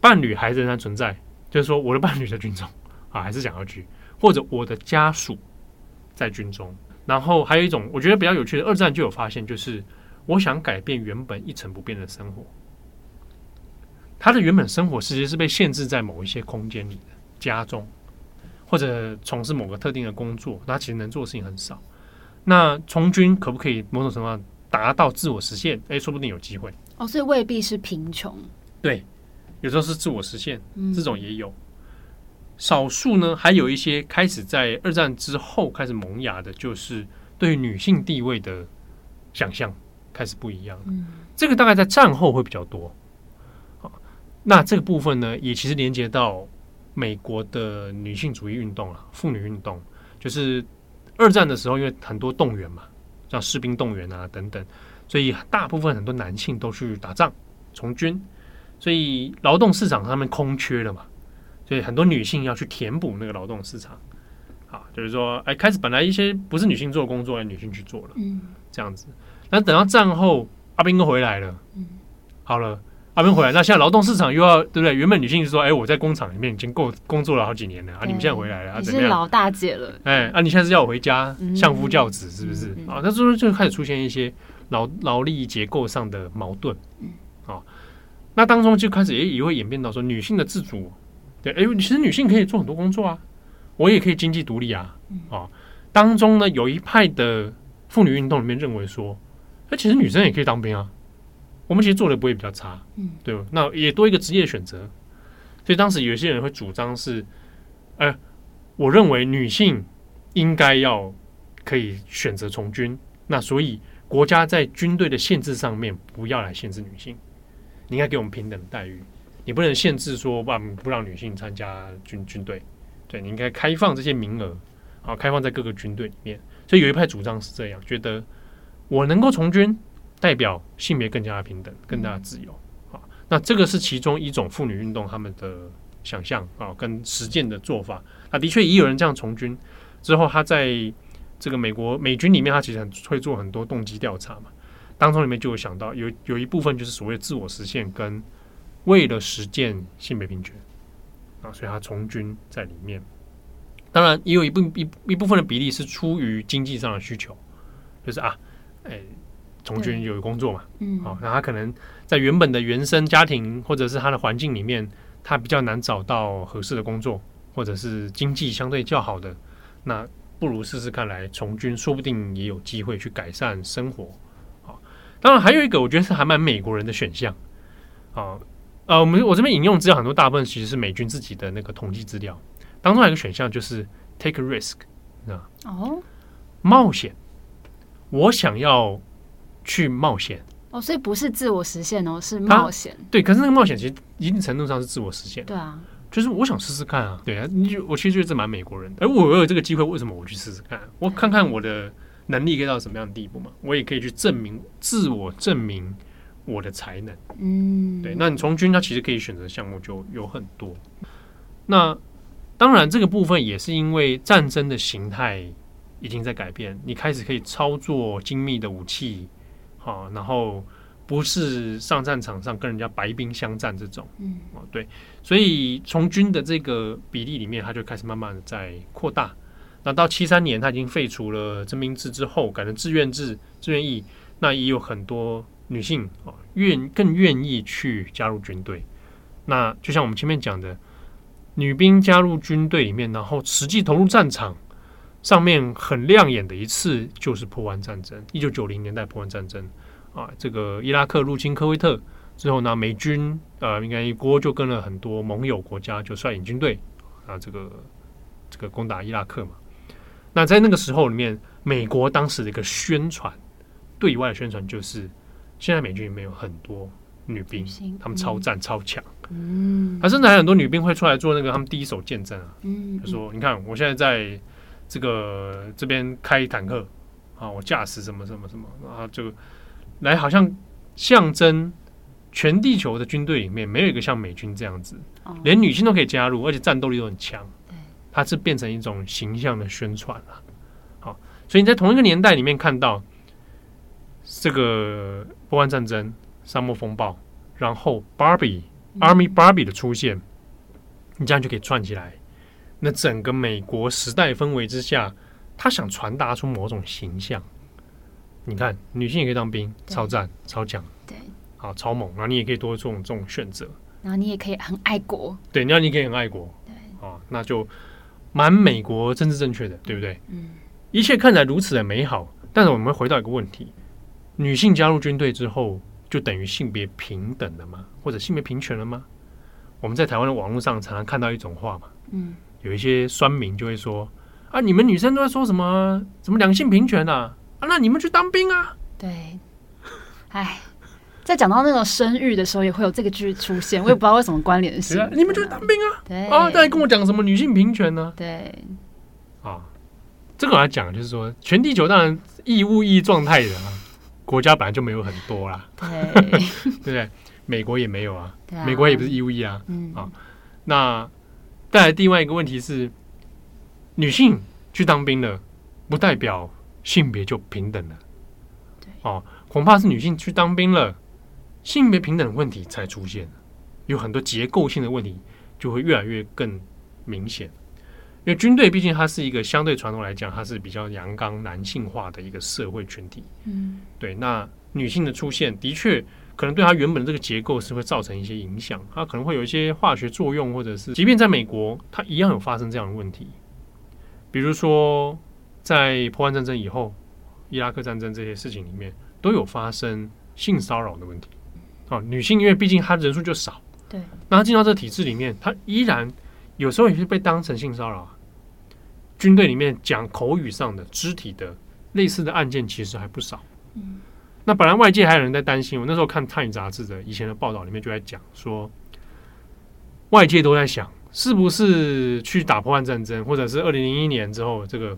伴侣还仍然存在，就是说我的伴侣在军中啊，还是想要去。或者我的家属在军中，然后还有一种我觉得比较有趣的，二战就有发现，就是我想改变原本一成不变的生活。他的原本生活其实是被限制在某一些空间里的家中，或者从事某个特定的工作，他其实能做的事情很少。那从军可不可以某种程度上达到自我实现？哎，说不定有机会。哦，所以未必是贫穷。对，有时候是自我实现，这种也有。少数呢，还有一些开始在二战之后开始萌芽的，就是对女性地位的想象开始不一样。嗯，这个大概在战后会比较多。好，那这个部分呢，也其实连接到美国的女性主义运动啊，妇女运动，就是二战的时候，因为很多动员嘛，像士兵动员啊等等，所以大部分很多男性都去打仗从军，所以劳动市场上面空缺了嘛。所以很多女性要去填补那个劳动市场，啊，就是说，哎，开始本来一些不是女性做的工作，让女性去做了，嗯，这样子。那等到战后，阿兵哥回来了，嗯，好了，阿兵回来，那现在劳动市场又要，对不对？原本女性就说，哎，我在工厂里面已经够工作了好几年了，啊，你们现在回来了，啊，怎么样？你是老大姐了，哎，啊，你现在是要我回家相夫教子，是不是？啊，那时候就开始出现一些劳劳力结构上的矛盾，嗯，啊，那当中就开始也也会演变到说女性的自主。对，哎，其实女性可以做很多工作啊，我也可以经济独立啊，啊，当中呢有一派的妇女运动里面认为说，哎，其实女生也可以当兵啊，我们其实做的不会比较差，嗯，对吧？那也多一个职业选择，所以当时有些人会主张是，哎，我认为女性应该要可以选择从军，那所以国家在军队的限制上面不要来限制女性，你应该给我们平等的待遇。你不能限制说，不不让女性参加军军队，对，你应该开放这些名额，啊，开放在各个军队里面。所以有一派主张是这样，觉得我能够从军，代表性别更加的平等，更加的自由。啊，那这个是其中一种妇女运动他们的想象啊，跟实践的做法。那的确也有人这样从军之后，他在这个美国美军里面，他其实很会做很多动机调查嘛，当中里面就有想到有有一部分就是所谓自我实现跟。为了实践性别平权啊，所以他从军在里面。当然，也有一部一一部分的比例是出于经济上的需求，就是啊，哎，从军有工作嘛，嗯，好，那他可能在原本的原生家庭或者是他的环境里面，他比较难找到合适的工作，或者是经济相对较好的，那不如试试看来从军，说不定也有机会去改善生活。好，当然还有一个，我觉得是还蛮美国人的选项，啊。呃，我们我这边引用资料很多，大部分其实是美军自己的那个统计资料。当中还有一个选项就是 take a risk，啊，哦，冒险，我想要去冒险。哦，所以不是自我实现哦，是冒险。对，可是那个冒险其实一定程度上是自我实现。对啊，就是我想试试看啊，对啊，你就我其实觉得这蛮美国人的，而我有这个机会，为什么我去试试看？我看看我的能力可以到什么样的地步嘛，我也可以去证明自我证明我的才能。嗯，对，那你从军，他其实可以选择项目就有很多。那当然，这个部分也是因为战争的形态已经在改变，你开始可以操作精密的武器，好，然后。不是上战场上跟人家白兵相战这种，嗯，哦，对，所以从军的这个比例里面，它就开始慢慢的在扩大。那到七三年，它已经废除了征兵制之后，改成志愿制、志愿役，那也有很多女性哦，愿更愿意去加入军队。那就像我们前面讲的，女兵加入军队里面，然后实际投入战场，上面很亮眼的一次就是波湾战争，一九九零年代波湾战争。啊，这个伊拉克入侵科威特之后呢，美军呃，应该一锅就跟了很多盟友国家就率领军队啊，这个这个攻打伊拉克嘛。那在那个时候里面，美国当时的一个宣传，对外宣传就是，现在美军里面有很多女兵，他们超赞超强，嗯，还甚至还有很多女兵会出来做那个他们第一手见证啊，嗯，就说你看我现在在这个这边开坦克啊，我驾驶什么什么什么，然后就。来，好像象征全地球的军队里面没有一个像美军这样子，连女性都可以加入，而且战斗力都很强。它是变成一种形象的宣传了。好，所以你在同一个年代里面看到这个波湾战争、沙漠风暴，然后 Barbie Army Barbie 的出现，你这样就可以串起来。那整个美国时代氛围之下，他想传达出某种形象。你看，女性也可以当兵，超赞、超强，对，好，超猛。然后你也可以多做这种选择，然后你也可以很爱国，对，你要你可以很爱国，对，啊，那就蛮美国政治正确的，对不对？嗯，一切看起来如此的美好，但是我们回到一个问题：女性加入军队之后，就等于性别平等了吗？或者性别平权了吗？我们在台湾的网络上常常看到一种话嘛，嗯，有一些酸民就会说啊，你们女生都在说什么？什么两性平权啊？那你们去当兵啊？对，哎，在讲到那种生育的时候，也会有这个句出现，我也不知道为什么关联性。[laughs] 你们去当兵啊？对啊，再来跟我讲什么女性平权呢？对，啊，这个我要讲就是说，全地球当然义务役状态的国家本来就没有很多啦，对，[laughs] 对不对？美国也没有啊，美国也不是义务役啊，啊，那带来另外一个问题是，女性去当兵了，不代表。性别就平等了，对。哦，恐怕是女性去当兵了，性别平等的问题才出现，有很多结构性的问题就会越来越更明显。因为军队毕竟它是一个相对传统来讲，它是比较阳刚男性化的一个社会群体，嗯，对。那女性的出现的确可能对它原本的这个结构是会造成一些影响，它可能会有一些化学作用，或者是即便在美国，它一样有发生这样的问题，比如说。在波湾战争以后，伊拉克战争这些事情里面都有发生性骚扰的问题。哦，女性因为毕竟她人数就少，对，那她进到这个体制里面，她依然有时候也是被当成性骚扰。军队里面讲口语上的、肢体的类似的案件其实还不少。嗯，那本来外界还有人在担心，我那时候看《泰》杂志的以前的报道里面就在讲说，外界都在想是不是去打波湾战争，或者是二零零一年之后这个。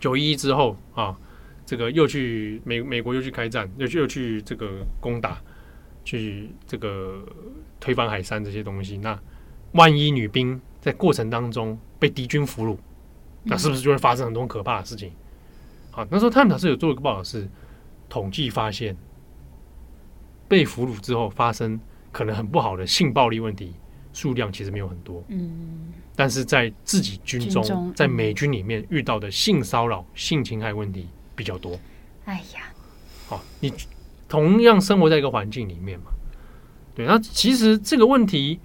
九一一之后啊，这个又去美美国又去开战，又去又去这个攻打，去这个推翻海山这些东西。那万一女兵在过程当中被敌军俘虏，那是不是就会发生很多可怕的事情？好，那时候他们是有做一个报道，是统计发现被俘虏之后发生可能很不好的性暴力问题。数量其实没有很多，嗯，但是在自己军中，军中在美军里面遇到的性骚扰、性侵害问题比较多。哎呀，好，你同样生活在一个环境里面嘛，对，那其实这个问题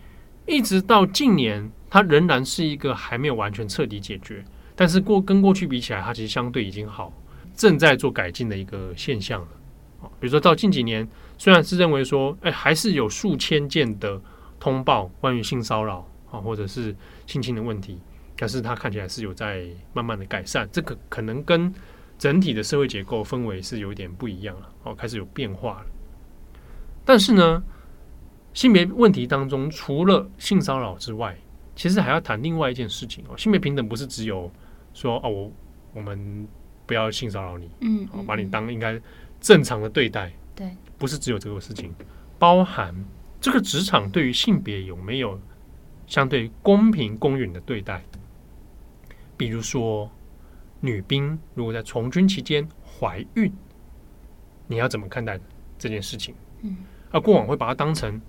一直到近年，它仍然是一个还没有完全彻底解决，但是过跟过去比起来，它其实相对已经好，正在做改进的一个现象了。比如说到近几年，虽然是认为说，哎，还是有数千件的。通报关于性骚扰啊，或者是性侵的问题，但是它看起来是有在慢慢的改善。这个可能跟整体的社会结构氛围是有点不一样了，哦，开始有变化了。但是呢，性别问题当中，除了性骚扰之外，其实还要谈另外一件事情哦。性别平等不是只有说哦，我我们不要性骚扰你，嗯，把你当应该正常的对待，对，不是只有这个事情，包含这个职场对于性别有没有相对公平公允的对待？比如说，女兵如果在从军期间怀孕，你要怎么看待这件事情？嗯，啊，过往会把它当成，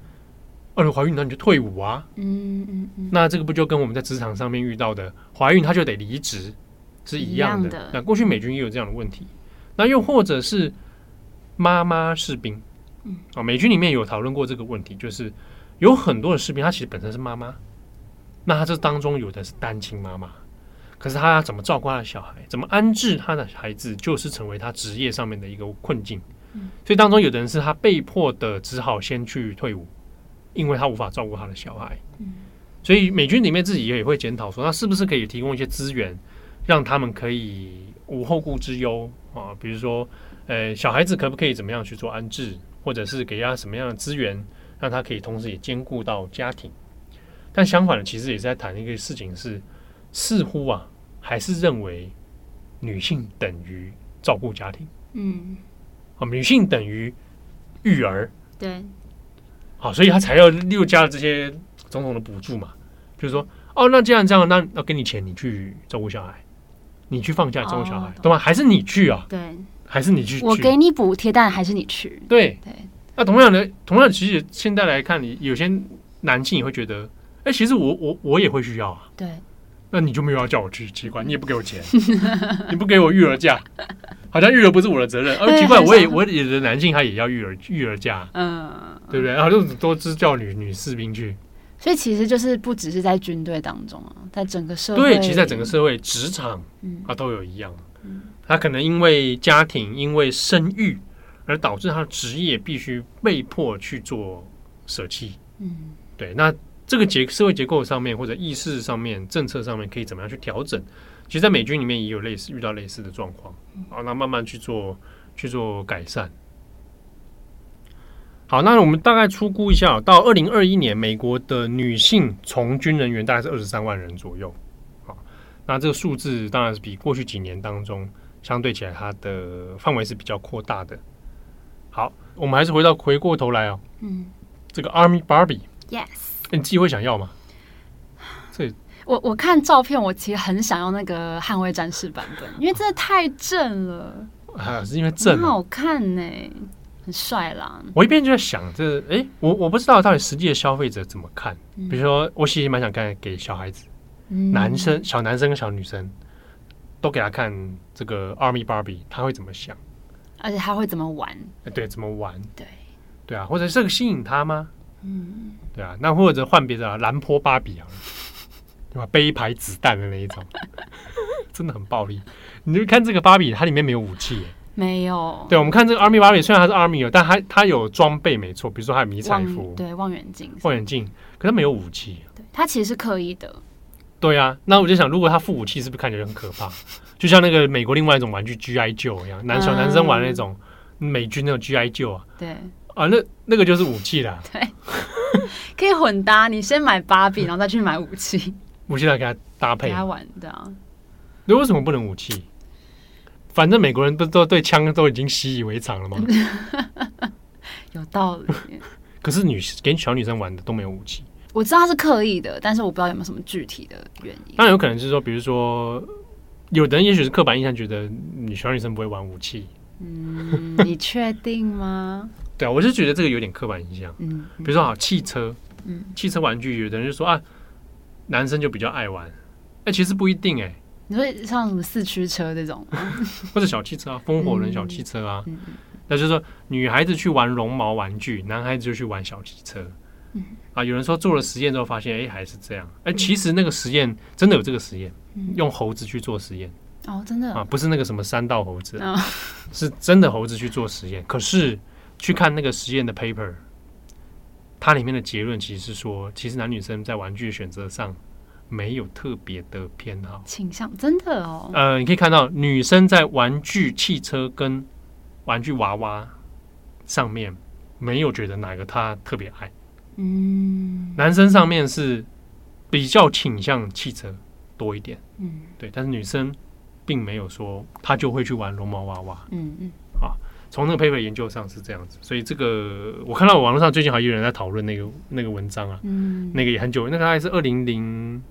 呃，怀孕那你就退伍啊，嗯嗯嗯，那这个不就跟我们在职场上面遇到的怀孕他就得离职是一样的？那过去美军也有这样的问题，那又或者是妈妈士兵，嗯，啊，美军里面有讨论过这个问题，就是有很多的士兵他其实本身是妈妈，那他这当中有的是单亲妈妈。可是他要怎么照顾他的小孩，怎么安置他的孩子，就是成为他职业上面的一个困境。嗯，所以当中有的人是他被迫的，只好先去退伍，因为他无法照顾他的小孩。嗯，所以美军里面自己也会检讨说，那是不是可以提供一些资源，让他们可以无后顾之忧啊？比如说，呃，小孩子可不可以怎么样去做安置，或者是给他什么样的资源，让他可以同时也兼顾到家庭？但相反的，其实也是在谈一个事情是。似乎啊，还是认为女性等于照顾家庭，嗯，啊，女性等于育儿，对，好，所以他才要又加了这些种种的补助嘛，就是说，哦，那既然这样，那要给你钱，你去照顾小孩，你去放假照顾小孩，懂吗？还是你去啊？对，还是你去？我给你补贴，但还是你去？对对。那同样的，同样的，其实现在来看，你有些男性也会觉得，哎，其实我我我也会需要啊，对。那你就没有要叫我去奇怪，你也不给我钱，[laughs] 你不给我育儿假，好像育儿不是我的责任。[laughs] 而奇怪，我也我也的男性他也要育儿育儿假，嗯，对不对？然后就多支叫女女士兵去。所以其实就是不只是在军队当中啊，在整个社会，对，其实在整个社会职场，嗯，啊都有一样。嗯，他可能因为家庭，因为生育，而导致他的职业必须被迫去做舍弃。嗯，对，那。这个结社会结构上面或者意识上面政策上面可以怎么样去调整？其实，在美军里面也有类似遇到类似的状况，好，那慢慢去做去做改善。好，那我们大概初估一下，到二零二一年，美国的女性从军人员大概是二十三万人左右。好，那这个数字当然是比过去几年当中相对起来，它的范围是比较扩大的。好，我们还是回到回过头来哦，嗯，这个 Army Barbie，Yes。你自己会想要吗？所以我我看照片，我其实很想要那个捍卫战士版本，因为真的太正了。啊，是因为正，很好看呢，很帅啦。我一边就在想，这哎，我我不知道到底实际的消费者怎么看。比如说，我其实蛮想看给小孩子，男生、小男生跟小女生都给他看这个 Army Barbie，他会怎么想？而且他会怎么玩？对，怎么玩？对，对啊，或者这个吸引他吗？嗯，对啊，那或者换别的兰坡芭比啊，对吧？背一排子弹的那一种，[laughs] 真的很暴力。你就看这个芭比，它里面没有武器，没有。对，我们看这个 Army 芭比，虽然它是 Army 但它它有装备，没错，比如说它有迷彩服，对，望远镜，望远镜，可它没有武器。对，它其实是刻意的。对啊，那我就想，如果它副武器，是不是看起来很可怕？就像那个美国另外一种玩具 GI Joe 一样，男小男生玩那种美军那种 GI Joe 啊，对。啊，那那个就是武器啦。[laughs] 对，可以混搭。你先买芭比，然后再去买武器。[laughs] 武器来给他搭配，给他玩的啊。那为什么不能武器？反正美国人不都对枪都已经习以为常了吗？[laughs] 有道理。可是女给小女生玩的都没有武器。我知道他是刻意的，但是我不知道有没有什么具体的原因。当然有可能是说，比如说，有的人也许是刻板印象，觉得女小女生不会玩武器。嗯，你确定吗？对啊，我是觉得这个有点刻板印象。嗯，比如说好汽车，嗯，汽车玩具，有的人就说啊，男生就比较爱玩，哎，其实不一定哎。你说像什么四驱车这种，[laughs] 或者小汽车啊，风火轮小汽车啊，那就是说女孩子去玩绒毛玩具，男孩子就去玩小汽车。嗯，啊，有人说做了实验之后发现，哎，还是这样。哎，其实那个实验真的有这个实验，用猴子去做实验。哦，真的啊，不是那个什么三道猴子，是真的猴子去做实验。可是去看那个实验的 paper，它里面的结论其实是说，其实男女生在玩具选择上没有特别的偏好。倾向，真的哦。呃，你可以看到女生在玩具汽车跟玩具娃娃上面没有觉得哪个她特别爱，嗯，男生上面是比较倾向汽车多一点，嗯，对，但是女生并没有说她就会去玩绒毛娃娃，嗯嗯，啊，从那个 paper 研究上是这样子，所以这个我看到网络上最近还有人在讨论那个那个文章啊，嗯，那个也很久，那个大概是二零零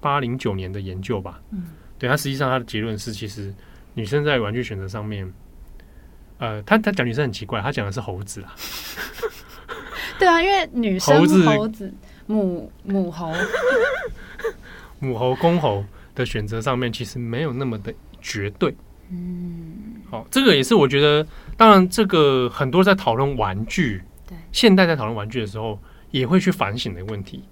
八零九年的研究吧，嗯，对，他实际上他的结论是，其实女生在玩具选择上面，呃，他他讲女生很奇怪，他讲的是猴子啊，[laughs] 对啊，因为女生猴子。猴子母母猴，[laughs] 母猴公猴的选择上面其实没有那么的绝对。嗯，好，这个也是我觉得，当然这个很多在讨论玩具，对，现代在讨论玩具的时候，也会去反省的问题。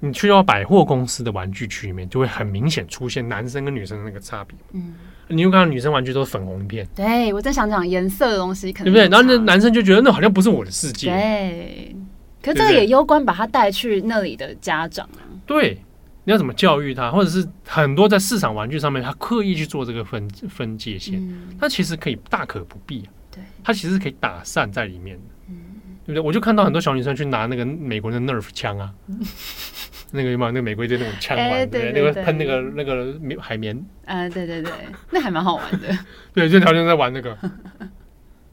你去到百货公司的玩具区里面，就会很明显出现男生跟女生的那个差别。嗯，你又看到女生玩具都是粉红一片，对我在想讲颜色的东西，可能对不对？然后那男生就觉得那好像不是我的世界。对，可是这个也攸关把他带去那里的家长啊。对，你要怎么教育他，或者是很多在市场玩具上面，他刻意去做这个分分界线，嗯，他其实可以大可不必啊。对，他其实是可以打散在里面的，嗯。对不对？我就看到很多小女生去拿那个美国的 Nerf 枪啊，[laughs] 那个有没有那个美国的那种枪对对？对那个喷那个那个海绵，啊，对对对，那还蛮好玩的。[laughs] 对，就条件在玩那个，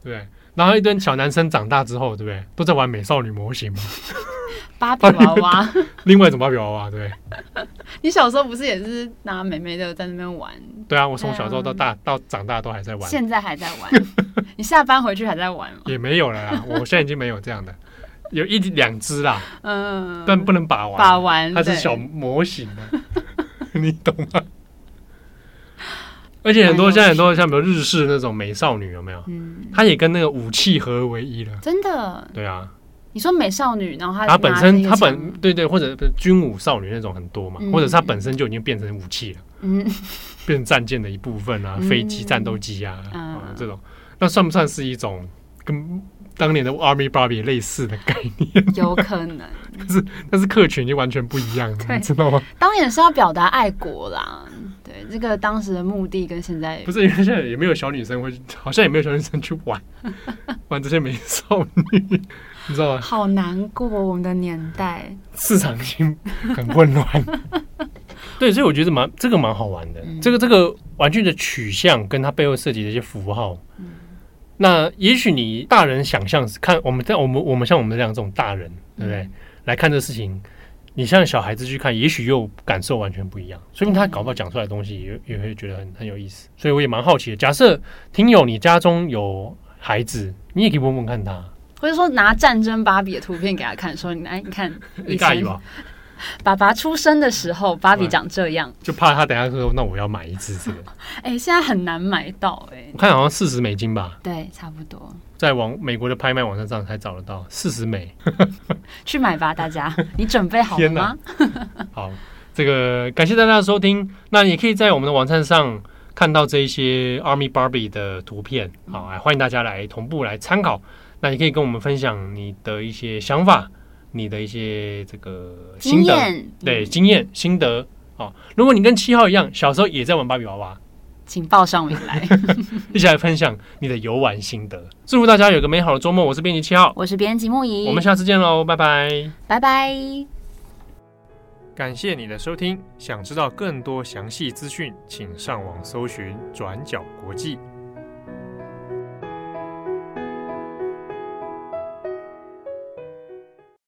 对。然后一堆小男生长大之后，对不对？都在玩美少女模型嘛，[laughs] 芭比娃娃，[laughs] 另外一种芭比娃娃，对？[laughs] 你小时候不是也是拿妹妹的在那边玩？对啊，我从小时候到大到长大都还在玩，现在还在玩？[laughs] 你下班回去还在玩吗？也没有了啦。我现在已经没有这样的，有一两只啦，嗯，但不能把玩，把玩，它是小模型的，你懂吗？而且很多现在很多像比如日式那种美少女有没有？嗯，它也跟那个武器合而为一了。真的。对啊，你说美少女，然后她她本身她本对对，或者军武少女那种很多嘛，嗯或者是它本身就已经变成武器了，一个枪，[laughs] 变成战舰的一部分啊，嗯飞机、战斗机啊，嗯啊这种，那算不算是一种跟当年的 Army Barbie 类似的概念？嗯，[laughs] 有可能。但是客群就完全不一样，了你知道吗？当然是要表达爱国啦。对，这个当时的目的跟现在不是，因为现在也没有小女生会，好像也没有小女生去玩 [laughs] 玩这些美少女，你知道吗？好难过，我们的年代。市场已经很混乱。[laughs] 对，所以我觉得蛮这个蛮好玩的。嗯这个这个玩具的取向跟它背后设计的一些符号，嗯那也许你大人想象看我们在我们我们像我们这样这种大人，对不对？嗯来看这个事情，你像小孩子去看，也许又感受完全不一样。说明他搞不好讲出来的东西也也会觉得很很有意思。所以我也蛮好奇的。假设听友你家中有孩子，你也可以问问看他，或者说拿战争芭比的图片给他看，说你来你看，以前你介意吧？爸爸出生的时候，芭比长这样。就怕他等下说，那我要买一只这个。[laughs] 哎、现在很难买到、哎我，看好像四十美金吧，对，差不多，在网美国的拍卖网站上才找得到四十美。[laughs] 去买吧，大家，你准备好了天吗？[laughs] 好，这个感谢大家的收听。那也可以在我们的网站上看到这一些 Army Barbie 的图片，好，哎欢迎大家来同步来参考。那也可以跟我们分享你的一些想法，你的一些这个经验，对经验心得。好，如果你跟七号一样，小时候也在玩芭比娃娃，请报上名来。[laughs] 一起来分享你的游玩心得。祝福大家有个美好的周末。我是编辑七号，我是编辑木仪，我们下次见喽，拜拜。拜拜。感谢你的收听，想知道更多详细资讯，请上网搜寻转角国际。